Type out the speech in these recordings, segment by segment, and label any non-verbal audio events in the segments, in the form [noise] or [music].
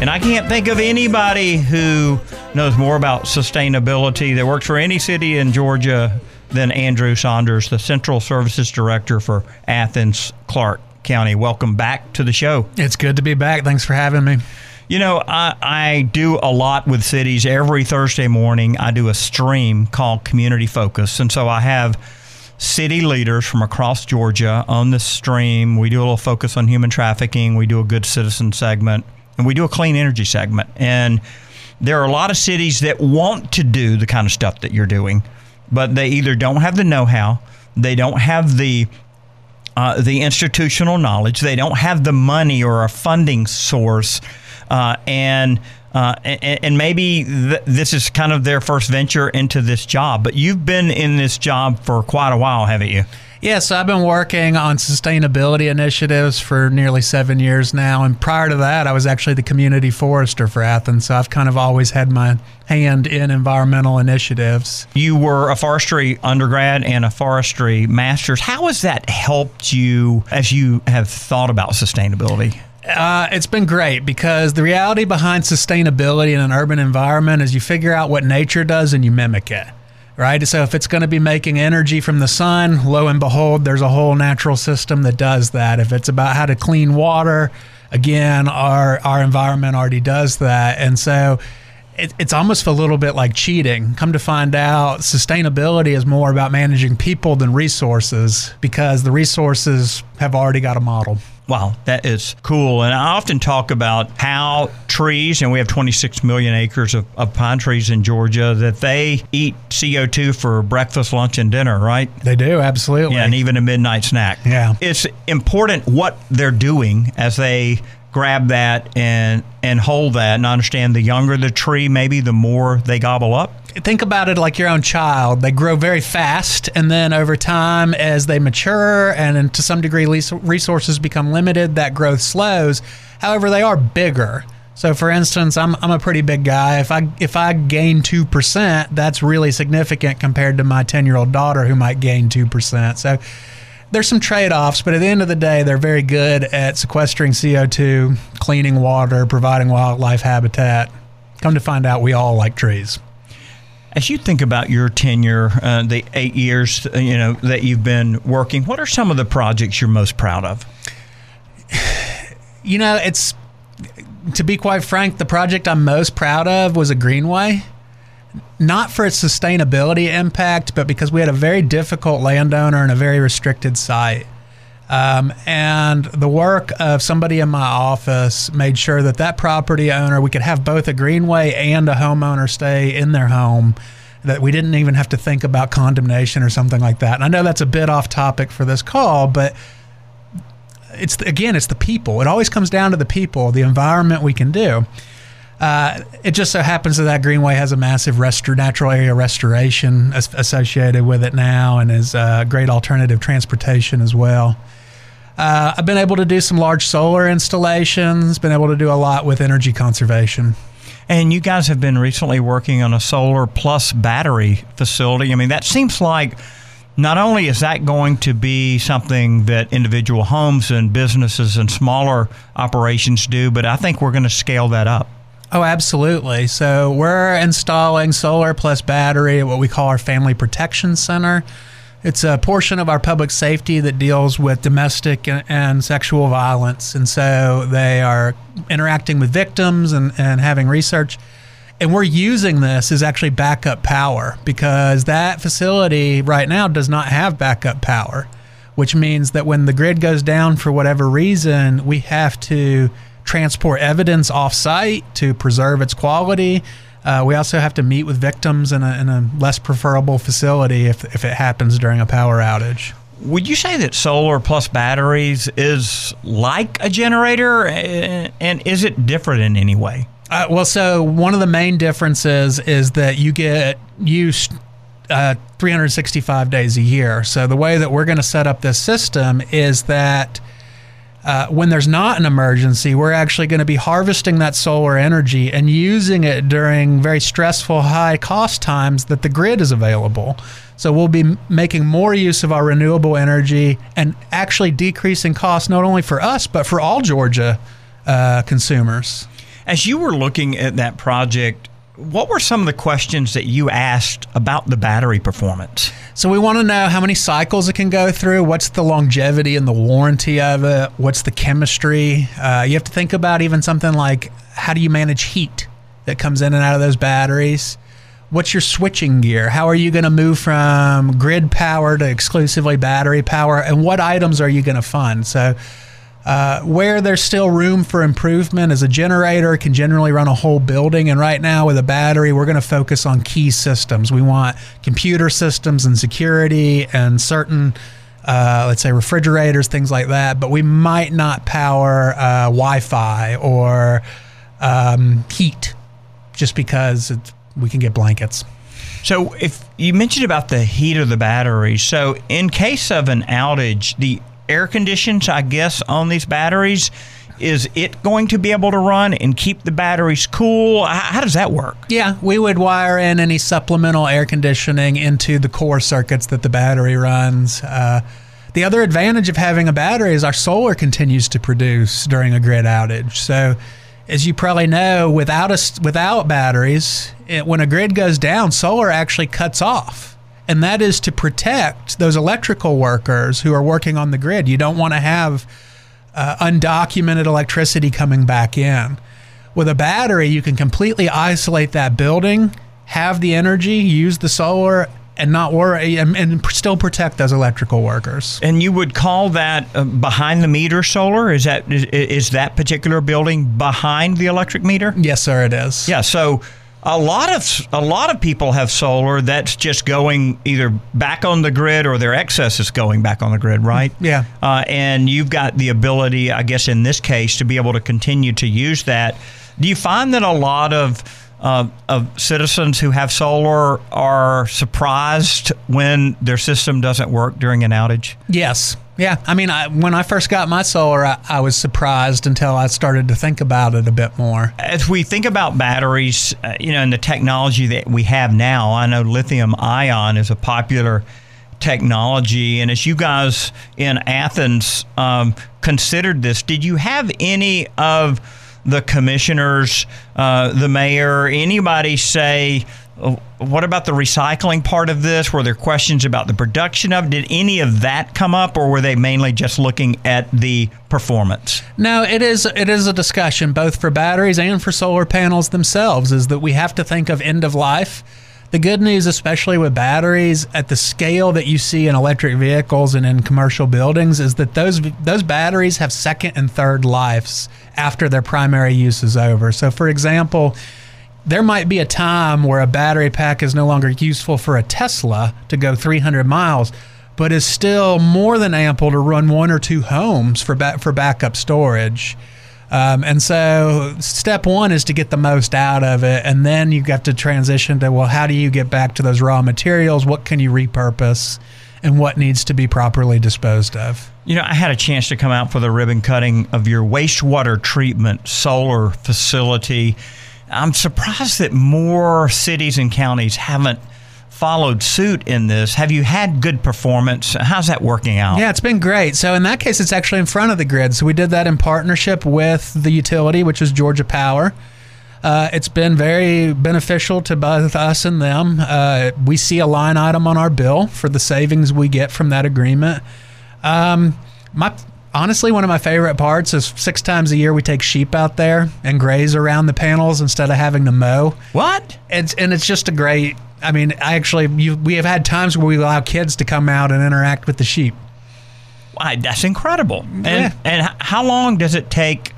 And I can't think of anybody who knows more about sustainability that works for any city in Georgia than Andrew Saunders, the Central Services Director for Athens Clarke County. Welcome back to the show. It's good to be back. Thanks for having me. You know, I, I do a lot with cities. Every Thursday morning, I do a stream called Community Focus. And so I have city leaders from across Georgia on the stream. We do a little focus on human trafficking, we do a good citizen segment, and we do a clean energy segment. And there are a lot of cities that want to do the kind of stuff that you're doing, but they either don't have the know how, they don't have the uh, the institutional knowledge, they don't have the money or a funding source, uh, and, uh, and and maybe th- this is kind of their first venture into this job. But you've been in this job for quite a while, haven't you? Yeah, so I've been working on sustainability initiatives for nearly seven years now. And prior to that, I was actually the community forester for Athens. So I've kind of always had my hand in environmental initiatives. You were a forestry undergrad and a forestry master's. How has that helped you as you have thought about sustainability? Uh, it's been great because the reality behind sustainability in an urban environment is you figure out what nature does and you mimic it right? So if it's going to be making energy from the sun, lo and behold, there's a whole natural system that does that. If it's about how to clean water, again, our our environment already does that, and so. It, it's almost a little bit like cheating. Come to find out, sustainability is more about managing people than resources because the resources have already got a model. Wow, that is cool. And I often talk about how trees, and we have 26 million acres of, of, pine trees in Georgia, that they eat CO2 for breakfast, lunch, and dinner, right? They do, absolutely. Yeah, and even a midnight snack. Yeah. It's important what they're doing as they grab that and and hold that. And understand the younger the tree maybe the more they gobble up. Think about it like your own child. They grow very fast and then over time as they mature and to some degree resources become limited that growth slows. However they are bigger. So for instance I'm, I'm a pretty big guy. If i if i gain 2% that's really significant compared to my 10 year old daughter who might gain 2% so there's some trade offs, but at the end of the day, they're very good at sequestering CO2, cleaning water, providing wildlife habitat. Come to find out, we all like trees. As you think about your tenure, uh, the eight years uh, you know that you've been working, what are some of the projects you're most proud of? [sighs] You know, it's to be quite frank, the project I'm most proud of was a greenway not for its sustainability impact, but because we had a very difficult landowner and a very restricted site. Um, and the work of somebody in my office made sure that that property owner, we could have both a greenway and a homeowner stay in their home, that we didn't even have to think about condemnation or something like that. And I know that's a bit off topic for this call, but it's again, it's the people. It always comes down to the people, the environment we can do. Uh, it just so happens that that greenway has a massive rest- natural area restoration as- associated with it now, and is a great alternative transportation as well. Uh, I've been able to do some large solar installations. Been able to do a lot with energy conservation. And you guys have been recently working on a solar plus battery facility. I mean, that seems like not only is that going to be something that individual homes and businesses and smaller operations do, but I think we're going to scale that up. Oh, absolutely. So we're installing solar plus battery at what we call our Family Protection Center. It's a portion of our public safety that deals with domestic and, sexual violence. And so they are interacting with victims and, and having research. And we're using this as actually backup power because that facility right now does not have backup power, which means that when the grid goes down for whatever reason, we have to transport evidence off site to preserve its quality. Uh, we also have to meet with victims in a, in a less preferable facility if, if it happens during a power outage. would you say that solar plus batteries is like a generator, and, is it different in any way? Uh, well, so one of the main differences is that you get use uh, 365 days a year. So the way that we're going to set up this system is that uh, when there's not an emergency, we're actually going to be harvesting that solar energy and using it during very stressful, high cost times that the grid is available. So we'll be making more use of our renewable energy and actually decreasing costs not only for us, but for all Georgia uh, consumers. As you were looking at that project, what were some of the questions that you asked about the battery performance? So we want to know how many cycles it can go through. What's the longevity and the warranty of it? What's the chemistry? Uh, you have to think about even something like how do you manage heat that comes in and out of those batteries? What's your switching gear? How are you going to move from grid power to exclusively battery power? And what items are you going to fund? So uh, where there's still room for improvement is a generator can generally run a whole building. And right now, with a battery, we're going to focus on key systems. We want computer systems and security and certain, uh, let's say, refrigerators, things like that. But we might not power uh, Wi Fi or um, heat just because we can get blankets. So, if you mentioned about the heat of the battery, so in case of an outage, the air conditions, I guess, on these batteries. Is it going to be able to run and keep the batteries cool? How does that work? Yeah, we would wire in any supplemental air conditioning into the core circuits that the battery runs. Uh, the other advantage of having a battery is our solar continues to produce during a grid outage. So, as you probably know, without a, without batteries, it, when a grid goes down, solar actually cuts off and that is to protect those electrical workers who are working on the grid. You don't want to have uh, undocumented electricity coming back in. With a battery, you can completely isolate that building, have the energy, use the solar, and not worry and, and, still protect those electrical workers. And you would call that uh, behind the meter solar? Is that is, is that particular building behind the electric meter? Yes, sir, it is. Yeah, so a lot of a lot of people have solar that's just going either back on the grid or their excess is going back on the grid, right? Yeah. Uh, and you've got the ability, I guess, in this case, to be able to continue to use that. Do you find that a lot of uh, of citizens who have solar are surprised when their system doesn't work during an outage? Yes. Yeah. I mean, I, when I first got my solar, I, I, was surprised until I started to think about it a bit more. As we think about batteries, uh, you know, and the technology that we have now, I know lithium ion is a popular technology. And as you guys in Athens um, considered this, did you have any of the commissioners, uh, the mayor, anybody say, what about the recycling part of this? Were there questions about the production of? Did any of that come up, or were they mainly just looking at the performance? No, it is it is a discussion both for batteries and for solar panels themselves. Is that we have to think of end of life. The good news, especially with batteries at the scale that you see in electric vehicles and in commercial buildings, is that those those batteries have second and third lives after their primary use is over. So, for example, there might be a time where a battery pack is no longer useful for a Tesla to go 300 miles, but is still more than ample to run one or two homes for ba- for backup storage. Um, and so, step one is to get the most out of it, and then you have to transition to well, how do you get back to those raw materials? What can you repurpose, and what needs to be properly disposed of? You know, I had a chance to come out for the ribbon cutting of your wastewater treatment solar facility. I'm surprised that more cities and counties haven't followed suit in this. Have you had good performance? How's that working out? Yeah, it's been great. So in that case, it's actually in front of the grid. So we did that in partnership with the utility, which is Georgia Power. Uh, it's been very beneficial to both us and them. Uh, we see a line item on our bill for the savings we get from that agreement. Um, my honestly, one of my favorite parts is six times a year we take sheep out there and graze around the panels instead of having to mow. What? It's and it's just a great I mean, I actually, you, we have had times where we allow kids to come out and interact with the sheep. Why, that's incredible. Yeah. And and how long does it take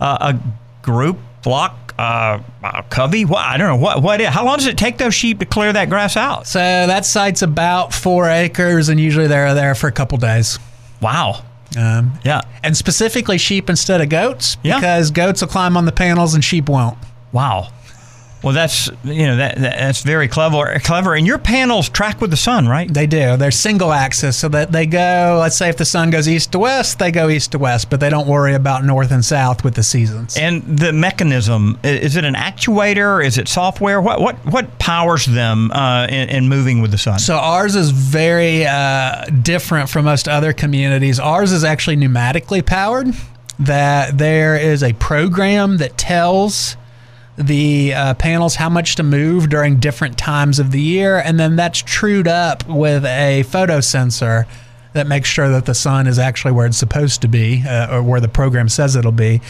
uh, a group flock uh, a covey? What I don't know what what. Is, how long does it take those sheep to clear that grass out? So that site's about four acres, and usually they're there for a couple days. Wow. Um, Yeah. and specifically sheep instead of goats, Yeah. because goats will climb on the panels and sheep won't. Wow. Well, that's you know that, that that's very clever. Clever. And your panels track with the sun, right? They do. They're single axis, so that they go. Let's say if the sun goes east to west, they go east to west, but they don't worry about north and south with the seasons. And the mechanism is it an actuator? Is it software? What what what powers them uh, in, in moving with the sun? So ours is very uh, different from most other communities. Ours is actually pneumatically powered. That there is a program that tells the uh, panels how much to move during different times of the year, and then that's trued up with a photo sensor that makes sure that the sun is actually where it's supposed to be, uh, or where the program says it'll be.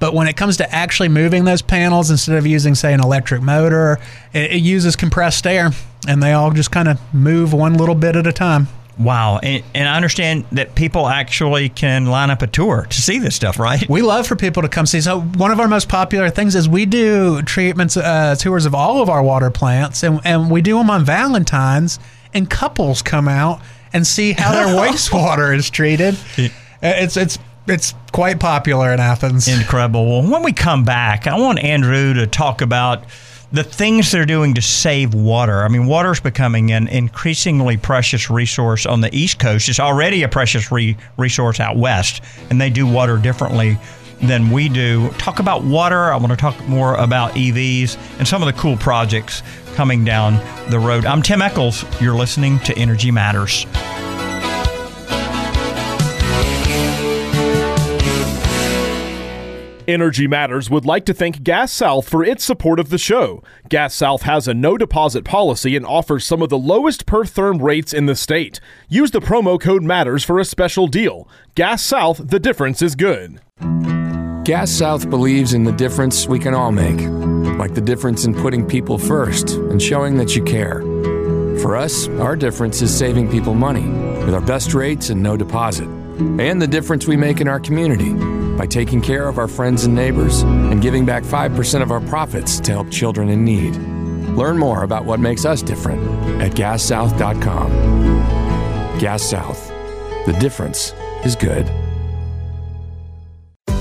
But when it comes to actually moving those panels, instead of using, say, an electric motor, it, it uses compressed air, and they all just kind of move one little bit at a time. Wow. And, and I understand that people actually can line up a tour to see this stuff, right? We love for people to come see. So one of our most popular things is we do treatments, uh, tours of all of our water plants, and, and we do them on Valentine's, and couples come out and see how their [laughs] wastewater is treated. Uh, It's it's it's quite popular in Athens. Incredible. Well, when we come back, I want Andrew to talk about the things they're doing to save water. I mean, water is becoming an increasingly precious resource on the East Coast. It's already a precious re- resource out west, and they do water differently than we do. Talk about water. I want to talk more about EVs and some of the cool projects coming down the road. I'm Tim Echols. You're listening to Energy Matters. Energy Matters would like to thank Gas South for its support of the show. Gas South has a no deposit policy and offers some of the lowest per therm rates in the state. Use the promo code MATTERS for a special deal. Gas South, the difference is good. Gas South believes in the difference we can all make, like the difference in putting people first and showing that you care. For us, our difference is saving people money with our best rates and no deposit, and the difference we make in our community by taking care of our friends and neighbors and giving back 5% of our profits to help children in need. Learn more about what makes us different at gassouth.com. Gas South. The difference is good.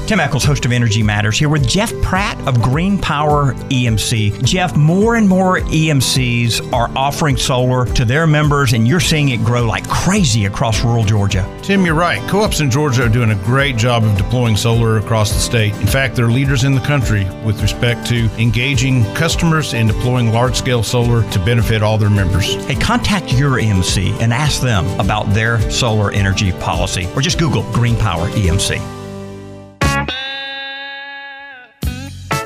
Tim Echols, host of Energy Matters, here with Jeff Pratt of Green Power EMC. Jeff, more and more EMCs are offering solar to their members, and you're seeing it grow like crazy across rural Georgia. Tim, you're right. Co ops in Georgia are doing a great job of deploying solar across the state. In fact, they're leaders in the country with respect to engaging customers and deploying large scale solar to benefit all their members. Hey, contact your EMC and ask them about their solar energy policy, or just Google Green Power EMC.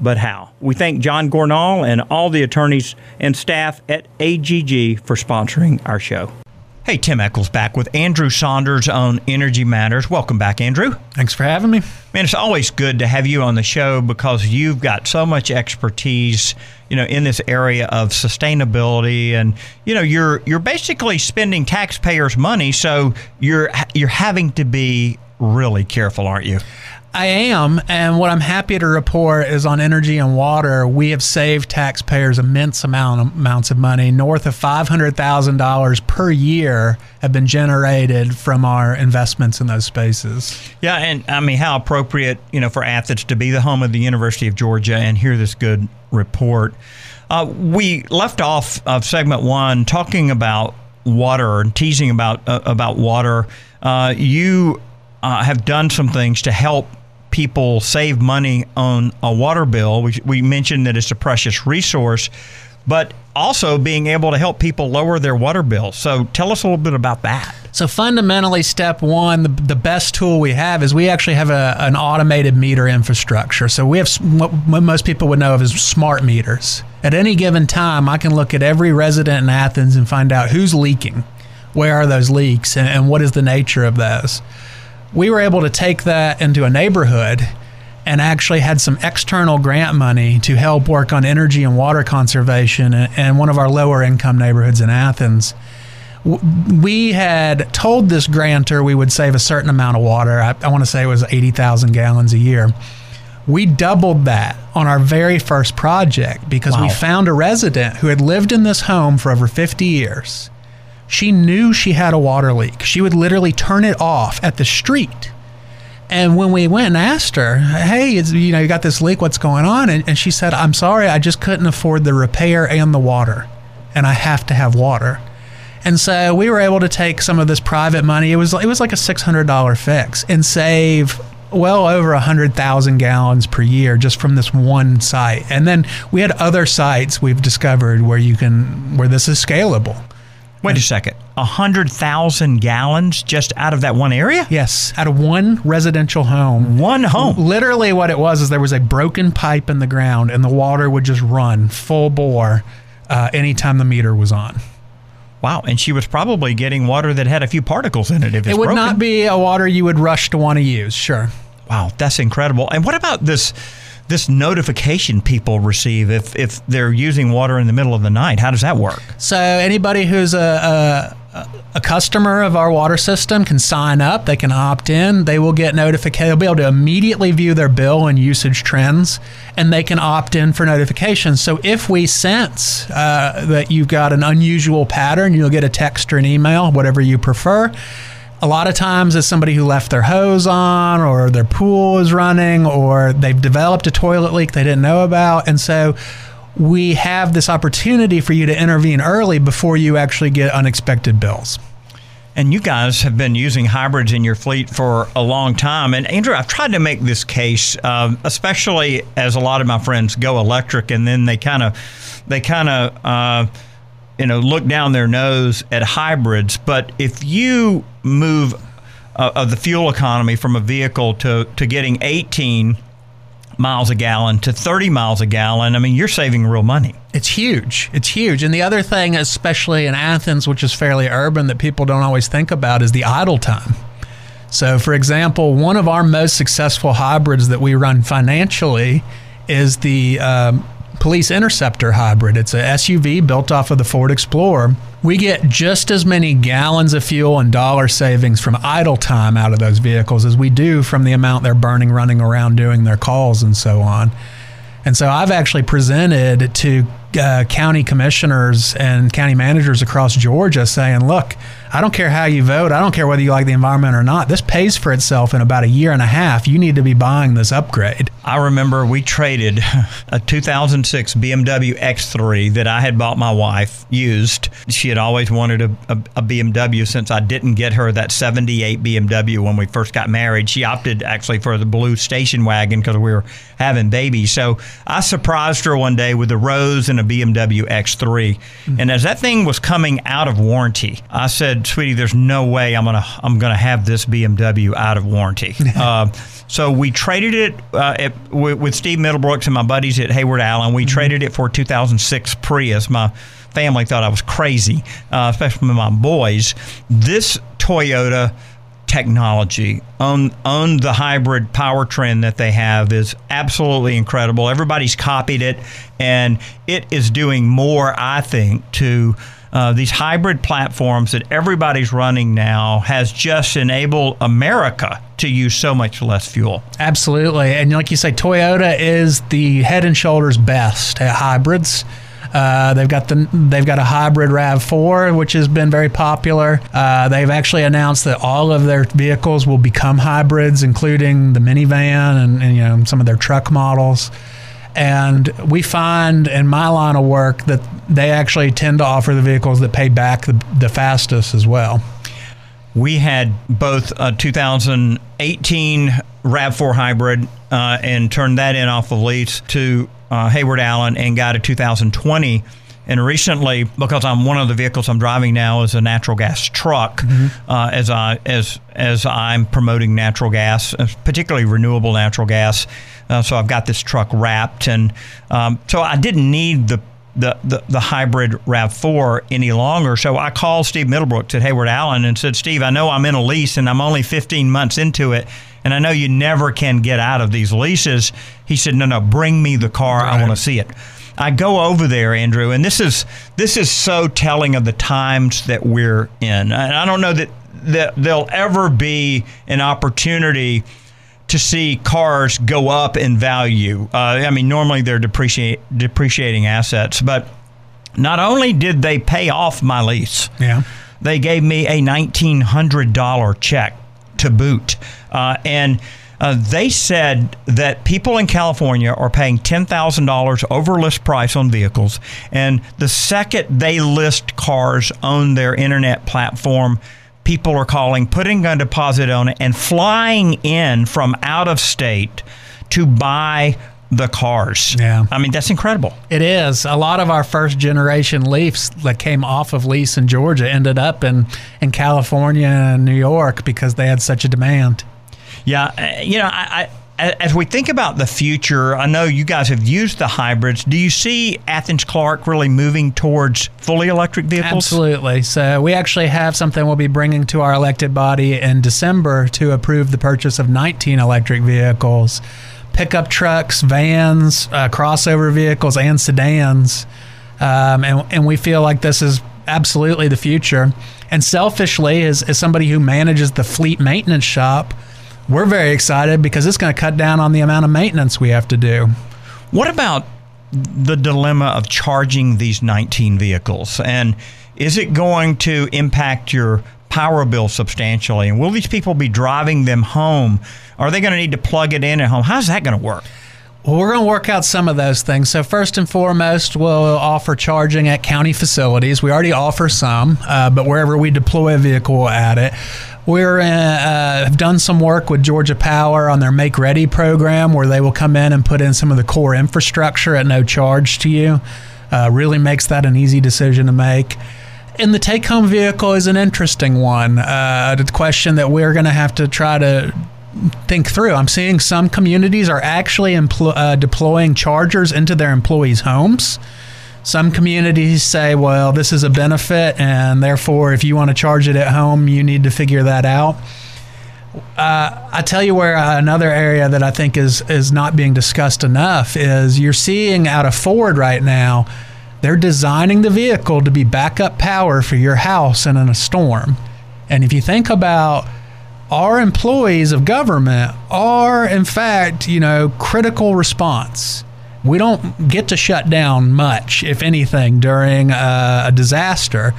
but how. We thank John Gornall and all the attorneys and staff at AGG for sponsoring our show. Hey, Tim Echols back with Andrew Saunders on Energy Matters. Welcome back, Andrew. Thanks for having me. Man, it's always good to have you on the show because you've got so much expertise, you know, in this area of sustainability, and you know, you're you're basically spending taxpayers' money, so you're you're having to be really careful, aren't you? I am, and what I'm happy to report is on energy and water, we have saved taxpayers immense amount amounts of money. North of five hundred thousand dollars per year have been generated from our investments in those spaces. Yeah, and I mean, how appropriate, you know, for Athens to be the home of the University of Georgia and hear this good report. Uh, we left off of segment one talking about water and teasing about uh, about water. Uh, you uh, have done some things to help people save money on a water bill. We, we mentioned that it's a precious resource, but also being able to help people lower their water bill. So tell us a little bit about that. So fundamentally, step one, the, the best tool we have is we actually have a, an automated meter infrastructure. So we have what most people would know of as smart meters. At any given time, I can look at every resident in Athens and find out who's leaking, where are those leaks, and, and what is the nature of those. We were able to take that into a neighborhood and actually had some external grant money to help work on energy and water conservation in, one of our lower income neighborhoods in Athens we had told this grantor we would save a certain amount of water. I, I want to say it was 80,000 gallons a year. We doubled that on our very first project because we found a resident who had lived in this home for over 50 years. She knew she had a water leak. She would literally turn it off at the street. And when we went and asked her, "Hey, you know, you got this leak. What's going on?" And, and she said, "I'm sorry, I just couldn't afford the repair and the water, and I have to have water." And so we were able to take some of this private money. It was it was like a six hundred dollar fix and save well over a hundred thousand gallons per year just from this one site. And then we had other sites we've discovered where you can where this is scalable. Wait a second. A hundred thousand gallons just out of that one area? Yes, out of one residential home. One home. Literally, what it was is there was a broken pipe in the ground, and the water would just run full bore uh, anytime the meter was on. Wow. And she was probably getting water that had a few particles in it. If it would broken. not be a water you would rush to want to use. Sure. Wow, that's incredible. And what about this this notification people receive if if they're using water in the middle of the night? How does that work? So anybody who's a, a a customer of our water system can sign up. They can opt in. They will get notification. They'll be able to immediately view their bill and usage trends, and they can opt in for notifications. So if we sense uh, that you've got an unusual pattern, you'll get a text or an email, whatever you prefer. A lot of times it's somebody who left their hose on or their pool is running or they've developed a toilet leak they didn't know about. And so we have this opportunity for you to intervene early before you actually get unexpected bills. And you guys have been using hybrids in your fleet for a long time. And Andrew, I've tried to make this case, um, especially as a lot of my friends go electric, and then they kind of, they kind of, uh, you know, look down their nose at hybrids. But if you move uh, of the fuel economy from a vehicle to to getting 18 miles a gallon to 30 miles a gallon, I mean, you're saving real money. It's huge. It's huge. And the other thing, especially in Athens, which is fairly urban, that people don't always think about is the idle time. So, for example, one of our most successful hybrids that we run financially is the um, Police Interceptor hybrid. It's a SUV built off of the Ford Explorer. We get just as many gallons of fuel and dollar savings from idle time out of those vehicles as we do from the amount they're burning running around doing their calls and so on. And so I've actually presented to uh, county commissioners and county managers across Georgia saying, look, I don't care how you vote. I don't care whether you like the environment or not. This pays for itself in about a year and a half. You need to be buying this upgrade. I remember we traded [laughs] a 2006 BMW X3 that I had bought my wife used. She had always wanted a, a, a BMW since I didn't get her that 78 BMW when we first got married. She opted actually for the blue station wagon because we were having babies. So I surprised her one day with a rose and a BMW X3. And as that thing was coming out of warranty, I said, "Sweetie, there's no way I'm gonna I'm gonna have this BMW out of warranty." [laughs] uh, so we traded it uh, at, with, with Steve Middlebrooks and my buddies at Heyward Allen. We traded it for a 2006 Prius. My family thought I was crazy, uh, especially my boys. This Toyota technology on on the hybrid powertrain that they have is absolutely incredible. Everybody's copied it, and it is doing more, I think, to uh, these hybrid platforms that everybody's running now has just enabled America to use so much less fuel. Absolutely. And like you say, Toyota is the head and shoulders best at hybrids. Uh, they've got the they've got a hybrid Rav4, which has been very popular. Uh, they've actually announced that all of their vehicles will become hybrids, including the minivan and, and you know some of their truck models. And we find in my line of work that they actually tend to offer the vehicles that pay back the, the fastest as well. We had both a 2018 RAV4 hybrid uh, and turned that in off of lease to uh, Heyward Allen and got a 2020 And recently, because I'm one of the vehicles I'm driving now is a natural gas truck, uh, as I as as I'm promoting natural gas, uh, particularly renewable natural gas. Uh, so I've got this truck wrapped, and um, so I didn't need the the, the, the hybrid RAV4 any longer. So I called Steve Middlebrook to Heyward Allen and said, Steve, I know I'm in a lease and I'm only 15 months into it. And I know you never can get out of these leases. He said, No, no, bring me the car. I want to see it. I go over there, Andrew, and this is this is so telling of the times that we're in. And I don't know that, that there'll ever be an opportunity to see cars go up in value. Uh, I mean, normally they're depreciate, depreciating assets, but not only did they pay off my lease, Yeah. they gave me a $1,900 check to boot. Uh, and uh, they said that people in California are paying $10,000 over list price on vehicles. And the second they list cars on their internet platform, people are calling, putting a deposit on it, and flying in from out of state to buy the cars. Yeah. I mean, that's incredible. It is. A lot of our first generation Leafs that came off of lease in Georgia ended up in, in California and New York because they had such a demand. Yeah, uh, you know, I, I, as we think about the future, I know you guys have used the hybrids. Do you see Athens Clarke really moving towards fully electric vehicles? Absolutely. So we actually have something we'll be bringing to our elected body in December to approve the purchase of 19 electric vehicles, pickup trucks, vans, uh, crossover vehicles, and sedans. Um, and, and we feel like this is absolutely the future. And selfishly, as, as somebody who manages the fleet maintenance shop, we're very excited because it's going to cut down on the amount of maintenance we have to do. What about the dilemma of charging these 19 vehicles? And is it going to impact your power bill substantially? And will these people be driving them home? Are they going to need to plug it in at home? How's that going to work? Well, we're going to work out some of those things. So, first and foremost, we'll offer charging at county facilities. We already offer some, uh, but wherever we deploy a vehicle, add it. We're uh, uh, have done some work with Georgia Power on their Make Ready program, where they will come in and put in some of the core infrastructure at no charge to you. Uh, really makes that an easy decision to make. And the take home vehicle is an interesting one. Uh, the question that we're going to have to try to think through. I'm seeing some communities are actually empl- uh, deploying chargers into their employees' homes. Some communities say, well, this is a benefit, and therefore, if you want to charge it at home, you need to figure that out. Uh, I tell you where uh, another area that I think is is not being discussed enough is you're seeing out of Ford right now, they're designing the vehicle to be backup power for your house and in a storm. And if you think about our employees of government are in fact, you know, critical response. We don't get to shut down much, if anything, during a, a disaster.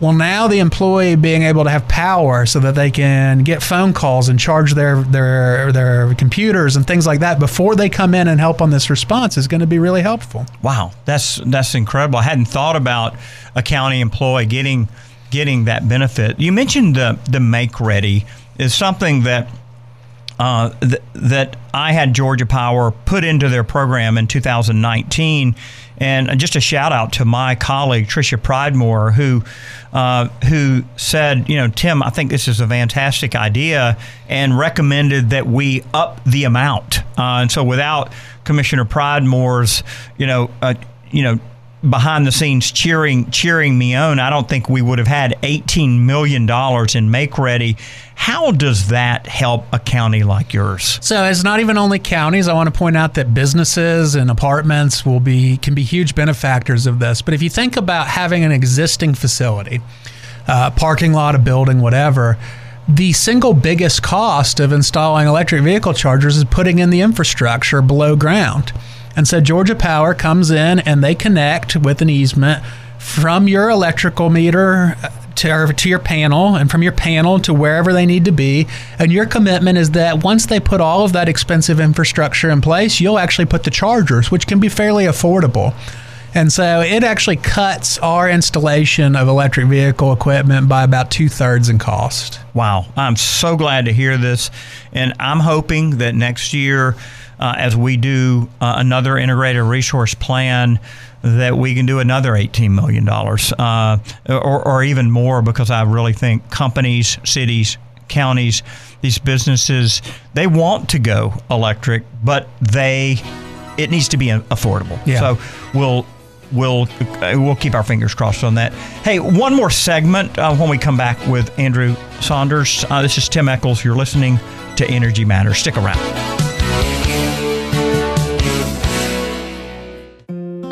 Well, now the employee being able to have power so that they can get phone calls and charge their their their computers and things like that before they come in and help on this response is going to be really helpful. Wow, that's that's incredible. I hadn't thought about a county employee getting getting that benefit. You mentioned the the make ready is something that uh, th- that I had Georgia Power put into their program in 2019. And just a shout out to my colleague Tricia Pridemore, who uh, who said, you know, Tim, I think this is a fantastic idea, and recommended that we up the amount. Uh, and so, without Commissioner Pridemore's, you know, uh, you know, behind the scenes cheering cheering me on, I don't think we would have had 18 million dollars in make ready. How does that help a county like yours? So it's not even only counties. I want to point out that businesses and apartments will be can be huge benefactors of this. But if you think about having an existing facility, uh, parking lot, a building, whatever, the single biggest cost of installing electric vehicle chargers is putting in the infrastructure below ground. And so Georgia Power comes in and they connect with an easement from your electrical meter uh, to, to your panel and from your panel to wherever they need to be. And your commitment is that once they put all of that expensive infrastructure in place, you'll actually put the chargers, which can be fairly affordable. And so it actually cuts our installation of electric vehicle equipment by about two thirds in cost. Wow, I'm so glad to hear this. And I'm hoping that next year uh, as we do uh, another integrated resource plan that we can do another $18 million uh, or, or even more because I really think companies, cities, counties, these businesses, they want to go electric, but they it needs to be affordable. Yeah. So we'll we'll we'll keep our fingers crossed on that. Hey, one more segment uh, when we come back with Andrew Saunders. Uh, this is Tim Echols. You're listening to Energy Matters. Stick around.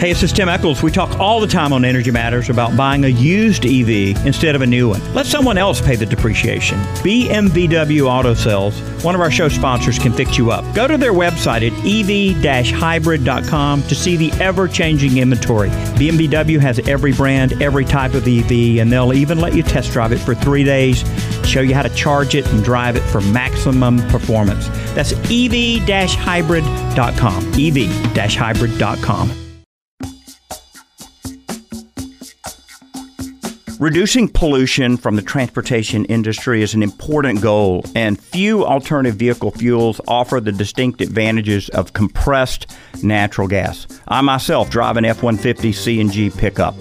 Hey, this is Tim Echols. We talk all the time on Energy Matters about buying a used EV instead of a new one. Let someone else pay the depreciation. BMW Auto Sales, one of our show sponsors, can fix you up. Go to their website at ev-hybrid.com to see the ever-changing inventory. BMW has every brand, every type of EV, and they'll even let you test drive it for three days, show you how to charge it and drive it for maximum performance. That's ev-hybrid.com. ev-hybrid.com. Reducing pollution from the transportation industry is an important goal, and few alternative vehicle fuels offer the distinct advantages of compressed natural gas. I myself drive an F 150 CNG pickup.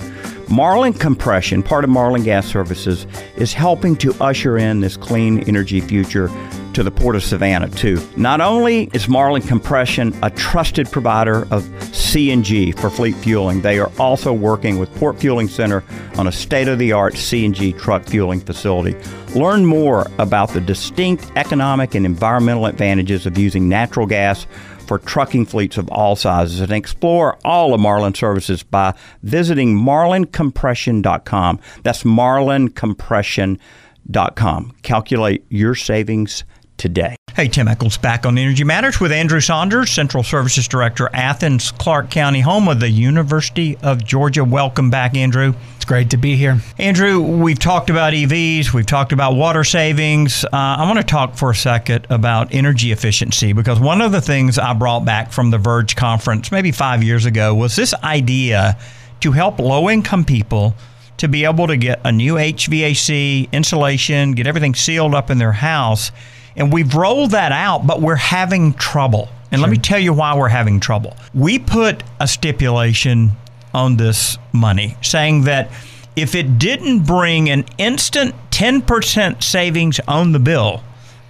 Marlin Compression, part of Marlin Gas Services, is helping to usher in this clean energy future to the Port of Savannah, too. Not only is Marlin Compression a trusted provider of CNG for fleet fueling, they are also working with Port Fueling Center on a state of the art CNG truck fueling facility. Learn more about the distinct economic and environmental advantages of using natural gas for trucking fleets of all sizes and explore all of Marlin services by visiting marlincompression.com. That's marlincompression.com. Calculate your savings today. Hey, Tim Echols back on Energy Matters with Andrew Saunders, Central Services Director, Athens, Clarke County, home of the University of Georgia. Welcome back, Andrew. It's great to be here. Andrew, we've talked about EVs, we've talked about water savings. Uh, I want to talk for a second about energy efficiency because one of the things I brought back from the Verge conference maybe five years ago was this idea to help low income people to be able to get a new HVAC insulation, get everything sealed up in their house and we've rolled that out, but we're having trouble. And sure. let me tell you why we're having trouble. We put a stipulation on this money saying that if it didn't bring an instant 10% savings on the bill,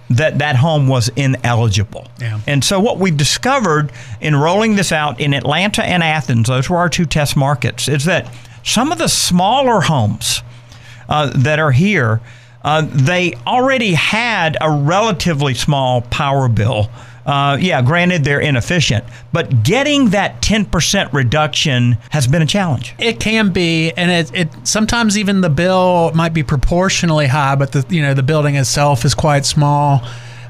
that that home was ineligible. Yeah. And so what we've discovered in rolling this out in Atlanta and Athens, those were our two test markets, is that some of the smaller homes uh, that are here uh, they already had a relatively small power bill. Uh, yeah, granted they're inefficient, but getting that 10% reduction has been a challenge. It can be, and it, it sometimes even the bill might be proportionally high, but the you know the building itself is quite small.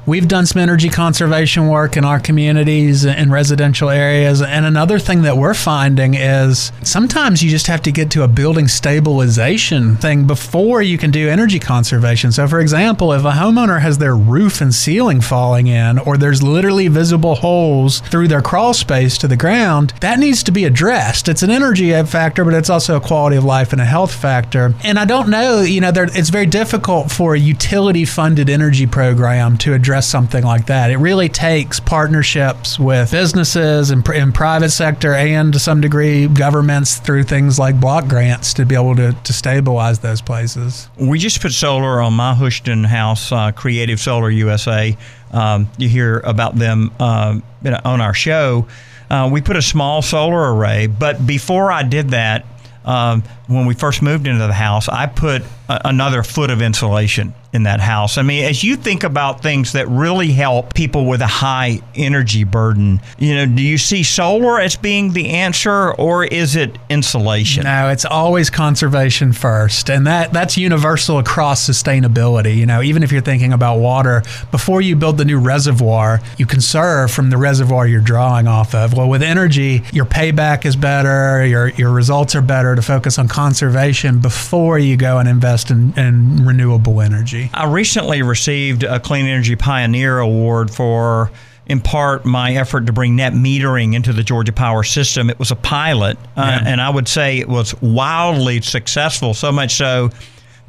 We've done some energy conservation work in our communities and residential areas. And another thing that we're finding is sometimes you just have to get to a building stabilization thing before you can do energy conservation. So, for example, if a homeowner has their roof and ceiling falling in, or there's literally visible holes through their crawl space to the ground, that needs to be addressed. It's an energy factor, but it's also a quality of life and a health factor. And I don't know, you know, it's very difficult for a utility funded energy program to address address something like that. It really takes partnerships with businesses and, and private sector and to some degree governments through things like block grants to be able to, to stabilize those places. We just put solar on my Houston house, uh, Creative Solar USA. Um, you hear about them uh, on our show. Uh, we put a small solar array, but before I did that, um, when we first moved into the house, I put a, another foot of insulation in that house. I mean, as you think about things that really help people with a high energy burden, you know, do you see solar as being the answer or is it insulation? No, it's always conservation first. And that that's universal across sustainability. You know, even if you're thinking about water, before you build the new reservoir, you conserve from the reservoir you're drawing off of. Well, with energy, your payback is better, your your results are better to focus on conservation before you go and invest in, in renewable energy. I recently received a Clean Energy Pioneer Award for, in part, my effort to bring net metering into the Georgia Power system. It was a pilot, uh, and I would say it was wildly successful, so much so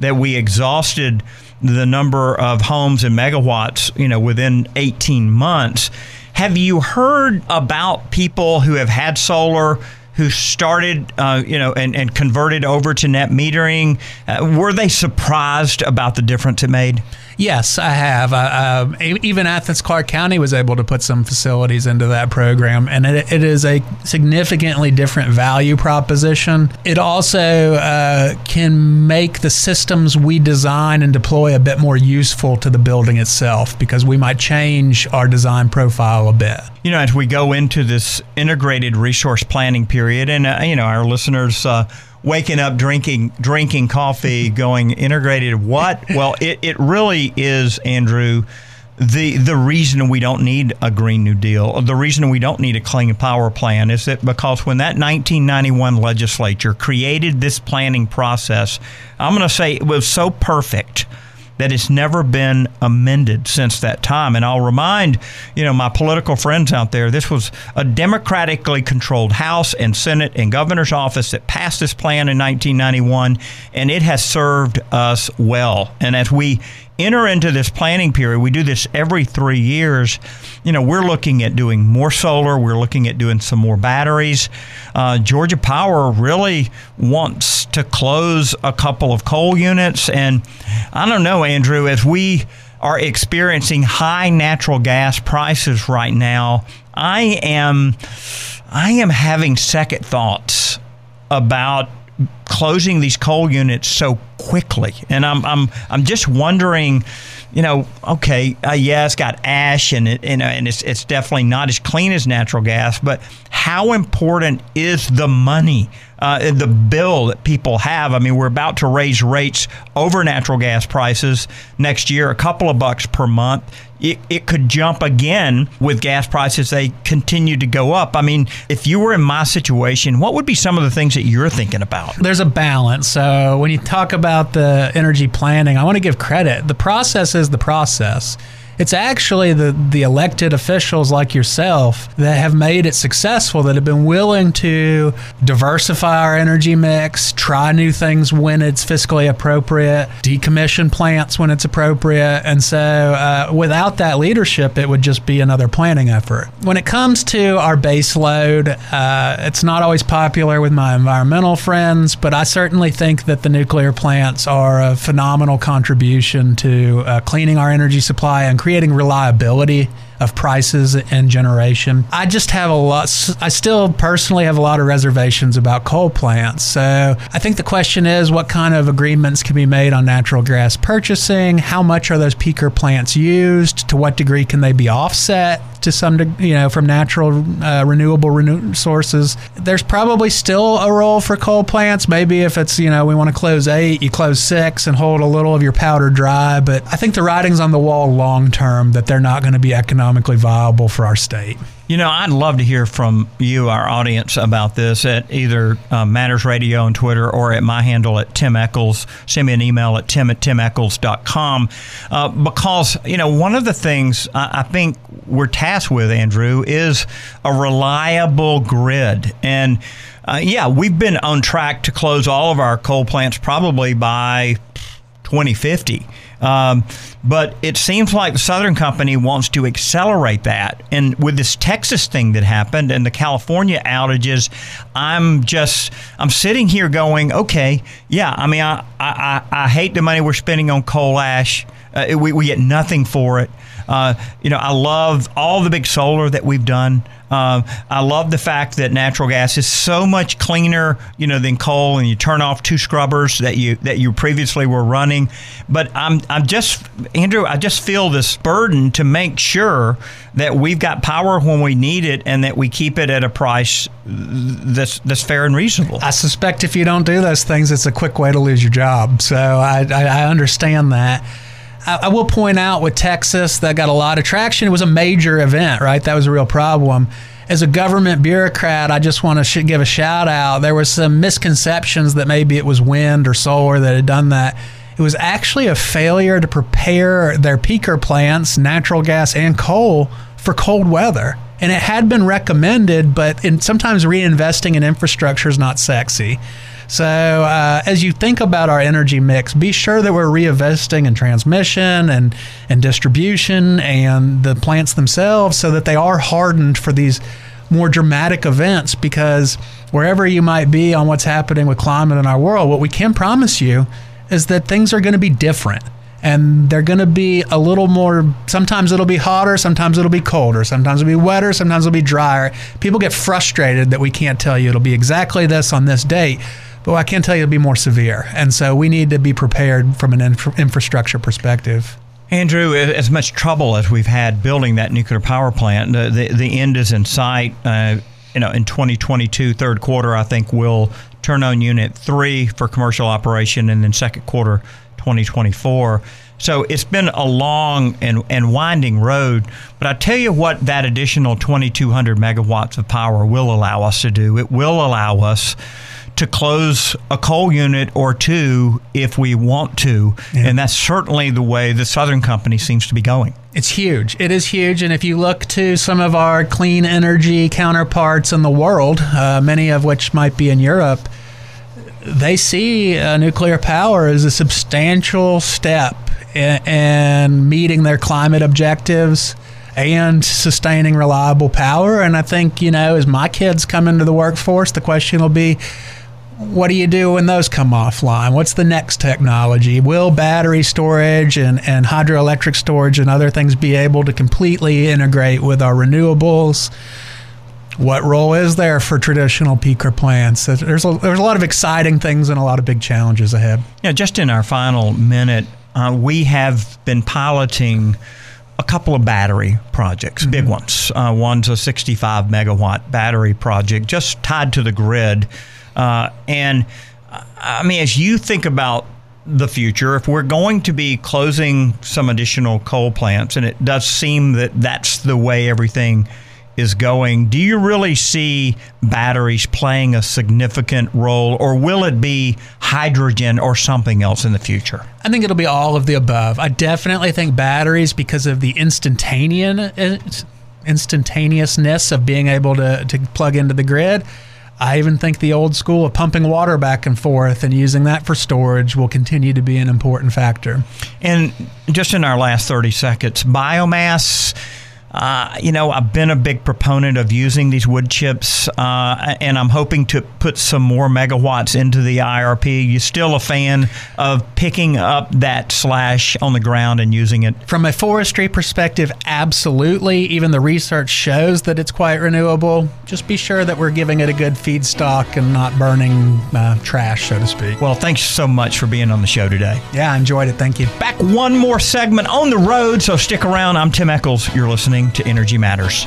that we exhausted the number of homes and megawatts, you know, within 18 months. Have you heard about people who have had solar who started, uh, you know, and, and converted over to net metering. Uh, were they surprised about the difference it made? Yes, I have. Uh, even Athens Clarke County was able to put some facilities into that program, and it, it is a significantly different value proposition. It also uh, can make the systems we design and deploy a bit more useful to the building itself because we might change our design profile a bit. You know, as we go into this integrated resource planning period, and uh, you know, our listeners uh, waking up drinking drinking coffee [laughs] going integrated. What? Well it, it really is andrew the the reason we don't need a green new deal the reason we don't need a clean power plan is that because when that 1991 legislature created this planning process i'm going to say it was so perfect that it's never been amended since that time. And I'll remind, you know, my political friends out there, this was a democratically controlled House and Senate and governor's office that passed this plan in 1991, and it has served us well. And as we enter into this planning period, we do this every three years. You know, we're looking at doing more solar, we're looking at doing some more batteries. Uh, Georgia Power really wants to close a couple of coal units. And I don't know, Andrew, as we are experiencing high natural gas prices right now, I am I am having second thoughts about closing these coal units so quickly. And I'm I'm I'm just wondering, you know, okay, uh, yeah, it's got ash and it, and, uh, and it's it's definitely not as clean as natural gas, but how important is the money? Uh, the bill that people have. I mean, we're about to raise rates over natural gas prices next year, a couple of bucks per month it, it could jump again with gas prices they continue to go up i mean if you were in my situation what would be some of the things that you're thinking about there's a balance. So when you talk about the energy planning i want to give credit. The process is the process it's actually the, the elected officials like yourself that have made it successful, that have been willing to diversify our energy mix, try new things when it's fiscally appropriate, decommission plants when it's appropriate. And so uh, without that leadership, it would just be another planning effort. When it comes to our base load, uh, it's not always popular with my environmental friends, but I certainly think that the nuclear plants are a phenomenal contribution to uh, cleaning our energy supply and creating reliability of prices and generation. I just have a lot, I still personally have a lot of reservations about coal plants. So I think the question is what kind of agreements can be made on natural gas purchasing? How much are those peaker plants used? To what degree can they be offset? to some, you know, from natural uh, renewable renew- sources. There's probably still a role for coal plants. Maybe if it's, you know, we want to close eight, you close six and hold a little of your powder dry. But I think the writing's on the wall long term that they're not going to be economically viable for our state. You know, I'd love to hear from you, our audience, about this at either uh, Matters Radio on Twitter or at my handle at Tim Echols. Send me an email at tim at timechols.com. Uh, because, you know, one of the things I, I think we're tasked with, Andrew, is a reliable grid. And uh, yeah, we've been on track to close all of our coal plants probably by 2050. Um, but it seems like the Southern Company wants to accelerate that. And with this Texas thing that happened and the California outages, I'm just I'm sitting here going, okay, yeah. I mean, I I, I hate the money we're spending on coal ash. Uh, we, we get nothing for it. Uh, you know, I love all the big solar that we've done. Um, I love the fact that natural gas is so much cleaner, you know, than coal, and you turn off two scrubbers that you that you previously were running. But I'm I'm just Andrew, I just feel this burden to make sure that we've got power when we need it, and that we keep it at a price that's that's fair and reasonable. I suspect if you don't do those things, it's a quick way to lose your job. So I, I, I understand that. I, I will point out with Texas that got a lot of traction. It was a major event, right? That was a real problem. As a government bureaucrat, I just want to give a shout out. There was some misconceptions that maybe it was wind or solar that had done that. It was actually a failure to prepare their peaker plants, natural gas and coal, for cold weather. And it had been recommended, but in, sometimes reinvesting in infrastructure is not sexy. So, uh, as you think about our energy mix, be sure that we're reinvesting in transmission and, and distribution and the plants themselves so that they are hardened for these more dramatic events because wherever you might be on what's happening with climate in our world, what we can promise you is that things are going to be different and they're going to be a little more sometimes it'll be hotter sometimes it'll be colder sometimes it'll be wetter sometimes it'll be drier. People get frustrated that we can't tell you it'll be exactly this on this date but I can tell you it'll be more severe and so we need to be prepared from an infra- infrastructure perspective Andrew, as much trouble as we've had building that nuclear power plant, the, the, the end is in sight. Uh, you know, in 2022, third quarter, I think we'll turn on Unit 3 for commercial operation, and then second quarter 2024. So it's been a long and, and winding road. But I tell you what, that additional 2,200 megawatts of power will allow us to do. It will allow us to close a coal unit or two if we want to. Yeah. And that's certainly the way the Southern Company seems to be going. It's huge. It is huge. And if you look to some of our clean energy counterparts in the world, uh, many of which might be in Europe, they see uh, nuclear power as a substantial step in, in meeting their climate objectives and sustaining reliable power. And I think, you know, as my kids come into the workforce, the question will be, what do you do when those come offline? What's the next technology? Will battery storage and, and hydroelectric storage and other things be able to completely integrate with our renewables? What role is there for traditional peaker plants? There's a, there's a lot of exciting things and a lot of big challenges ahead. Yeah, just in our final minute, uh, we have been piloting a couple of battery projects, mm-hmm. big ones. Uh, one's a 65 megawatt battery project just tied to the grid. Uh, and I mean, as you think about the future, if we're going to be closing some additional coal plants, and it does seem that that's the way everything is going, do you really see batteries playing a significant role, or will it be hydrogen or something else in the future? I think it'll be all of the above. I definitely think batteries, because of the instantaneous instantaneousness of being able to, to plug into the grid. I even think the old school of pumping water back and forth and using that for storage will continue to be an important factor. And just in our last 30 seconds, biomass uh, you know, I've been a big proponent of using these wood chips, uh, and I'm hoping to put some more megawatts into the IRP. You still a fan of picking up that slash on the ground and using it? From a forestry perspective, absolutely. Even the research shows that it's quite renewable. Just be sure that we're giving it a good feedstock and not burning uh, trash, so to speak. Well, thanks so much for being on the show today. Yeah, I enjoyed it. Thank you. Back one more segment on the road, so stick around. I'm Tim Echols. You're listening listening to Energy Matters.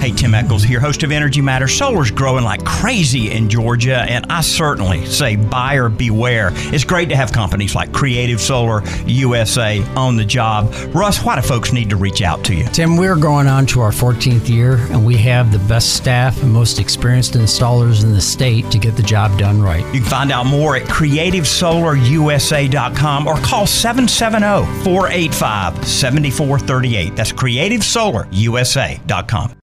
Hey, Tim Echols here, host of Energy Matters. Solar's growing like crazy in Georgia, and I certainly say buyer beware. It's great to have companies like Creative Solar USA on the job. Russ, why do folks need to reach out to you? Tim, we're going on to our 14th year, and we have the best staff and most experienced installers in the state to get the job done right. You can find out more at creativesolarusa.com or call 770 485 7438. That's creativesolarusa.com.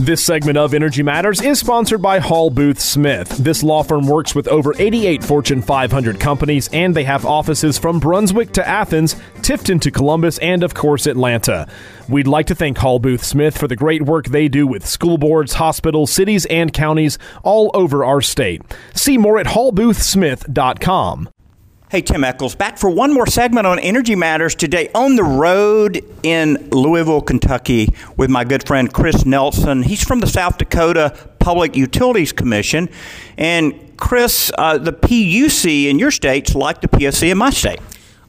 This segment of Energy Matters is sponsored by Hall Booth Smith. This law firm works with over 88 Fortune 500 companies, and they have offices from Brunswick to Athens, Tifton to Columbus, and of course, Atlanta. We'd like to thank Hall Booth Smith for the great work they do with school boards, hospitals, cities, and counties all over our state. See more at hallboothsmith.com. Hey, Tim Echols, back for one more segment on Energy Matters today on the road in Louisville, Kentucky, with my good friend Chris Nelson. He's from the South Dakota Public Utilities Commission. And Chris, uh, the PUC in your state's like the PSC in my state.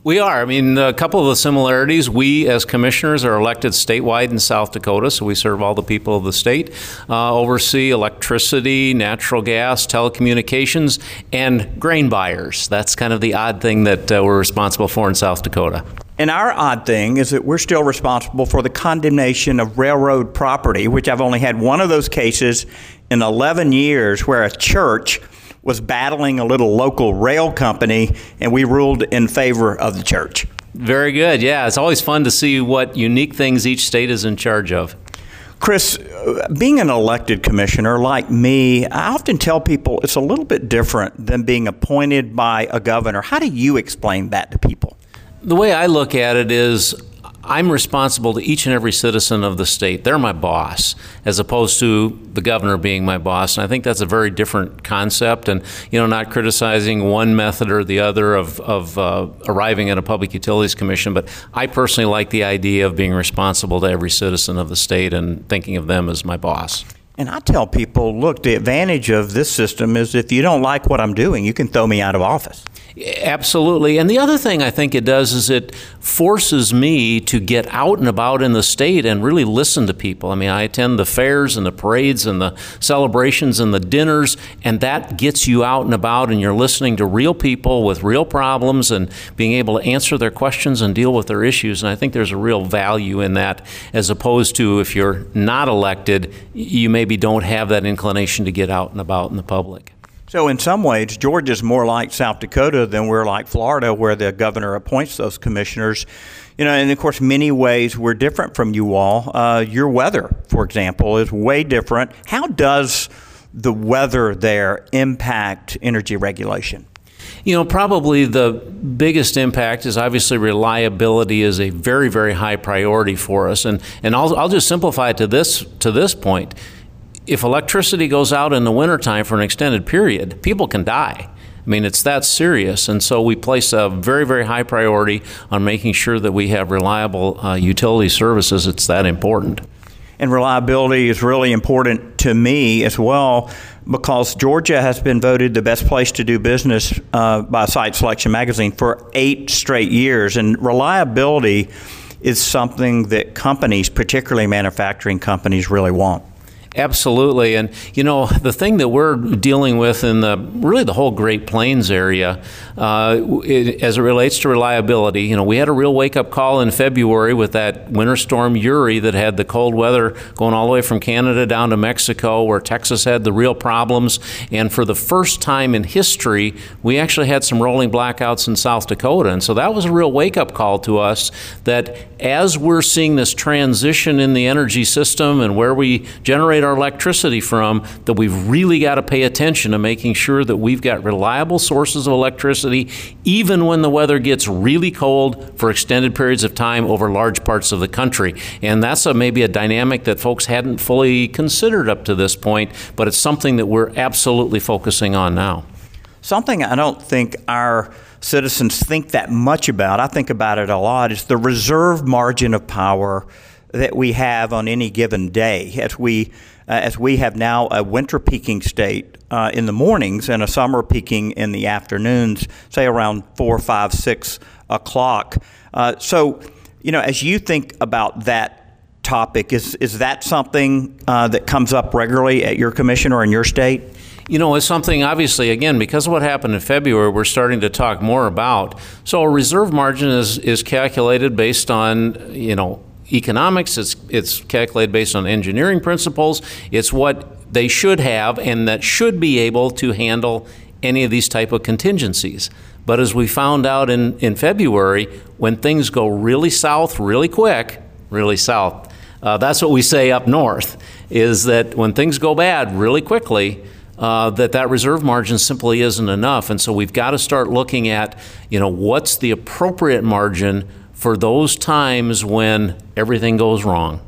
We are. I mean, a couple of the similarities. We, as commissioners, are elected statewide in South Dakota, so we serve all the people of the state, uh, oversee electricity, natural gas, telecommunications, and grain buyers. That's kind of the odd thing that uh, we're responsible for in South Dakota. And our odd thing is that we're still responsible for the condemnation of railroad property, which I've only had one of those cases in 11 years where a church was battling a little local rail company, and we ruled in favor of the church. Very good. Yeah, it's always fun to see what unique things each state is in charge of. Chris, uh, being an elected commissioner like me, I often tell people it's a little bit different than being appointed by a governor. How do you explain that to people? The way I look at it is I'm responsible to each and every citizen of the state. They're my boss, as opposed to the governor being my boss. And I think that's a very different concept. And, you know, not criticizing one method or the other of, of uh, arriving at a Public Utilities Commission, but I personally like the idea of being responsible to every citizen of the state and thinking of them as my boss. And I tell people, look, the advantage of this system is if you don't like what I'm doing, you can throw me out of office. Absolutely. And the other thing I think it does is it forces me to get out and about in the state and really listen to people. I mean, I attend the fairs and the parades and the celebrations and the dinners, and that gets you out and about and you're listening to real people with real problems and being able to answer their questions and deal with their issues. And I think there's a real value in that as opposed to if you're not elected, you maybe don't have that inclination to get out and about in the public. So, in some ways, Georgia's more like South Dakota than we're like Florida, where the governor appoints those commissioners. You know, and of course, many ways we're different from you all. Uh, your weather, for example, is way different. How does the weather there impact energy regulation? You know, probably the biggest impact is obviously reliability is a very, very high priority for us. And, and I'll, I'll just simplify it to this, to this point if electricity goes out in the wintertime for an extended period, people can die. I mean, it's that serious. And so we place a very, very high priority on making sure that we have reliable uh, utility services. It's that important. And reliability is really important to me as well because Georgia has been voted the best place to do business uh, by Site Selection Magazine for eight straight years. And reliability is something that companies, particularly manufacturing companies, really want. Absolutely, and you know the thing that we're dealing with in the really the whole Great Plains area, uh, it, as it relates to reliability, you know we had a real wake up call in February with that winter storm Uri that had the cold weather going all the way from Canada down to Mexico, where Texas had the real problems, and for the first time in history, we actually had some rolling blackouts in South Dakota, and so that was a real wake up call to us that as we're seeing this transition in the energy system and where we generate generate our electricity from, that we've really got to pay attention to making sure that we've got reliable sources of electricity, even when the weather gets really cold for extended periods of time over large parts of the country. And that's a, maybe a dynamic that folks hadn't fully considered up to this point, but it's something that we're absolutely focusing on now. Something I don't think our citizens think that much about, I think about it a lot, is the reserve margin of power that we have on any given day as we uh, as we have now a winter peaking state uh, in the mornings and a summer peaking in the afternoons, say around four, five, six o'clock. Uh, so you know, as you think about that topic, is is that something uh, that comes up regularly at your commission or in your state? You know, it's something obviously, again, because of what happened in February, we're starting to talk more about. So, a reserve margin is, is calculated based on, you know, economics, it's, it's calculated based on engineering principles. It's what they should have and that should be able to handle any of these type of contingencies. But as we found out in, in February, when things go really south really quick, really south, uh, that's what we say up north, is that when things go bad really quickly, uh, that that reserve margin simply isn't enough. And so we've got to start looking at, you know, what's the appropriate margin for those times when everything goes wrong.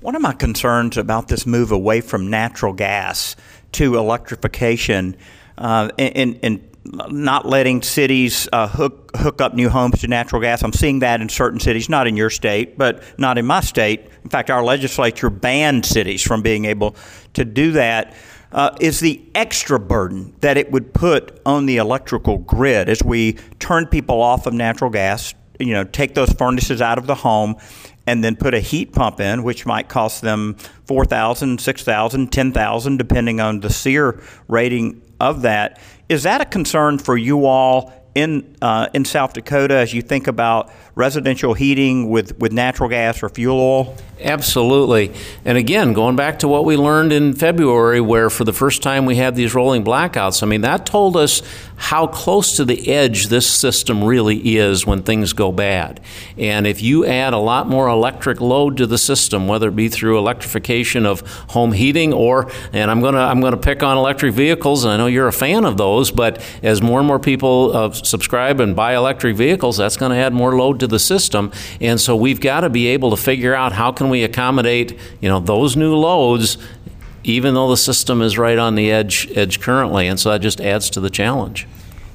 One of my concerns about this move away from natural gas to electrification uh, and, and, not letting cities uh, hook hook up new homes to natural gas. I'm seeing that in certain cities, not in your state, but not in my state. In fact, our legislature banned cities from being able to do that. Uh, is the extra burden that it would put on the electrical grid as we turn people off of natural gas, you know, take those furnaces out of the home and then put a heat pump in, which might cost them 4000 6000 10000 depending on the SEER rating of that. Is that a concern for you all in uh, in South Dakota as you think about residential heating with, with natural gas or fuel oil? Absolutely. And again, going back to what we learned in February, where for the first time we had these rolling blackouts, I mean, that told us how close to the edge this system really is when things go bad. And if you add a lot more electric load to the system, whether it be through electrification of home heating or, and I'm going to I'm to pick on electric vehicles, and I know you're a fan of those, but as more and more people uh, subscribe and buy electric vehicles, that's going to add more load to the system. And so we've got to be able to figure out how can we accommodate, you know, those new loads even though the system is right on the edge edge currently, and so that just adds to the challenge.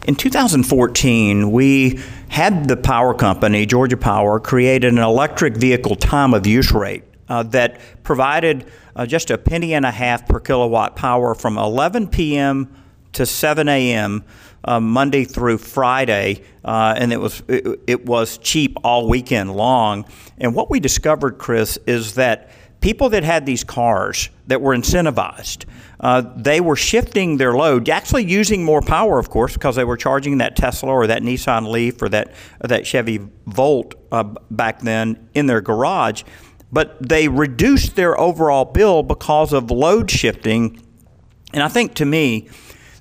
In 2014, we had the power company, Georgia Power, created an electric vehicle time of use rate uh, that provided uh, just a penny and a half per kilowatt power from 11 p.m. to 7 a.m uh, Monday through Friday, uh, and it was it, it was cheap all weekend long. And what we discovered, Chris, is that people that had these cars that were incentivized, uh, they were shifting their load, actually using more power, of course, because they were charging that Tesla or that Nissan Leaf or that or that Chevy Volt uh, back then in their garage. But they reduced their overall bill because of load shifting. And I think to me,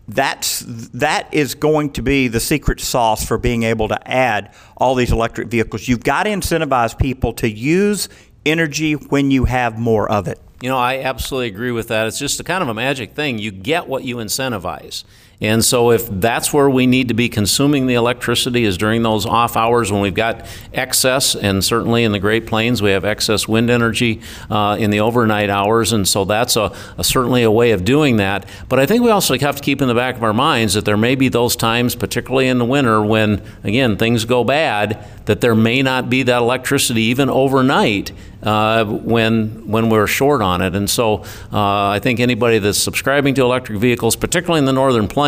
that's that is going to be the secret sauce for being able to add all these electric vehicles. You've got to incentivize people to use energy when you have more of it. You know, I absolutely agree with that. It's just a kind of a magic thing. You get what you incentivize. And so, if that's where we need to be consuming the electricity, is during those off hours when we've got excess, and certainly in the Great Plains we have excess wind energy uh, in the overnight hours, and so that's a, a, certainly a way of doing that. But I think we also have to keep in the back of our minds that there may be those times, particularly in the winter, when again things go bad, that there may not be that electricity even overnight uh, when when we're short on it. And so uh, I think anybody that's subscribing to electric vehicles, particularly in the northern plains,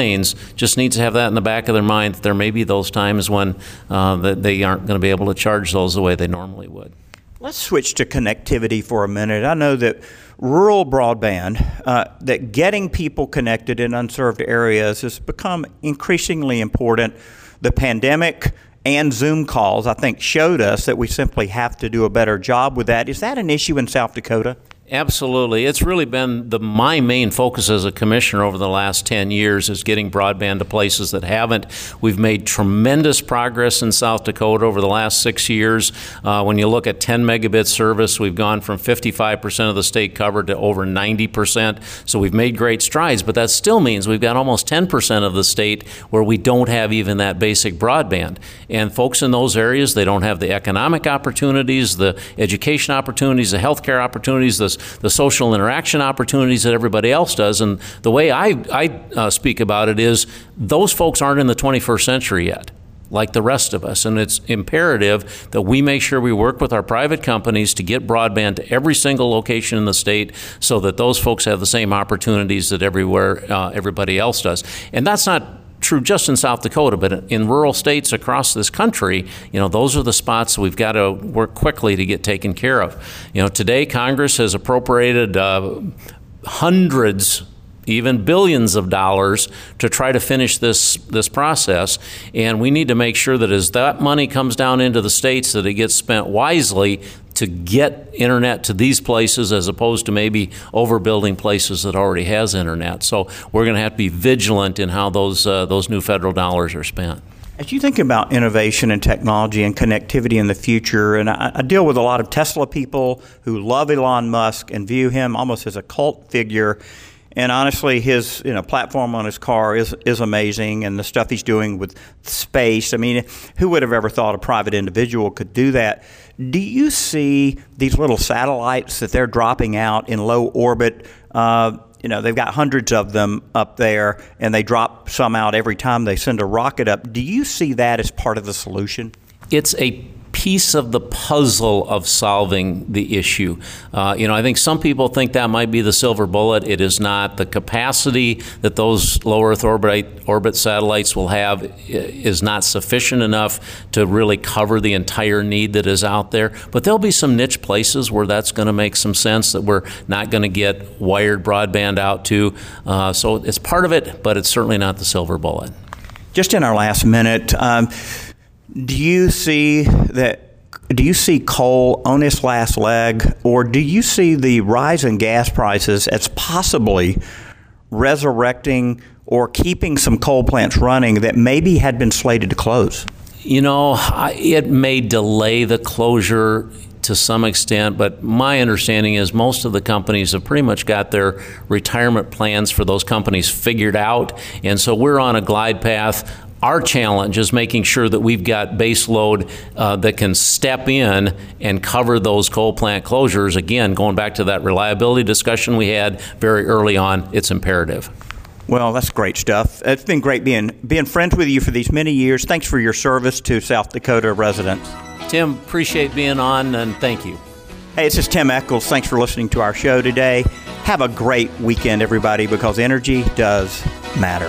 just needs to have that in the back of their mind that there may be those times when uh, that they aren't going to be able to charge those the way they normally would. Let's switch to connectivity for a minute. I know that rural broadband, uh, that getting people connected in unserved areas has become increasingly important. The pandemic and Zoom calls, I think, showed us that we simply have to do a better job with that. Is that an issue in South Dakota? Absolutely. It's really been the my main focus as a commissioner over the last 10 years is getting broadband to places that haven't. We've made tremendous progress in South Dakota over the last six years. Uh, when you look at 10 megabit service, we've gone from 55% of the state covered to over 90%. So we've made great strides, but that still means we've got almost 10% of the state where we don't have even that basic broadband. And folks in those areas, they don't have the economic opportunities, the education opportunities, the healthcare opportunities, the the social interaction opportunities that everybody else does. And the way I, I uh, speak about it is those folks aren't in the 21st century yet like the rest of us. And it's imperative that we make sure we work with our private companies to get broadband to every single location in the state so that those folks have the same opportunities that everywhere uh, everybody else does. And that's not true just in South Dakota, but in rural states across this country, you know, those are the spots we've got to work quickly to get taken care of. You know, today Congress has appropriated uh, hundreds even billions of dollars to try to finish this this process. And we need to make sure that as that money comes down into the states, that it gets spent wisely to get internet to these places as opposed to maybe overbuilding places that already has internet. So we're going to have to be vigilant in how those uh, those new federal dollars are spent. As you think about innovation and technology and connectivity in the future, and I, I, deal with a lot of Tesla people who love Elon Musk and view him almost as a cult figure. And honestly, his you know platform on his car is is amazing, and the stuff he's doing with space. I mean, who would have ever thought a private individual could do that? Do you see these little satellites that they're dropping out in low orbit? Uh, you know, they've got hundreds of them up there, and they drop some out every time they send a rocket up. Do you see that as part of the solution? It's a piece of the puzzle of solving the issue. Uh, you know, I think some people think that might be the silver bullet. It is not. The capacity that those low Earth orbit, orbit satellites will have is not sufficient enough to really cover the entire need that is out there. But there'll be some niche places where that's going to make some sense that we're not going to get wired broadband out to. Uh, so it's part of it, but it's certainly not the silver bullet. Just in our last minute, um, do you see that? Do you see coal on its last leg, or do you see the rise in gas prices as possibly resurrecting or keeping some coal plants running that maybe had been slated to close? You know, it may delay the closure to some extent, but my understanding is most of the companies have pretty much got their retirement plans for those companies figured out. And so we're on a glide path our challenge is making sure that we've got base load uh, that can step in and cover those coal plant closures. Again, going back to that reliability discussion we had very early on, it's imperative. Well, that's great stuff. It's been great being being friends with you for these many years. Thanks for your service to South Dakota residents. Tim, appreciate being on and thank you. Hey, this is Tim Echols. Thanks for listening to our show today. Have a great weekend, everybody, because energy does matter.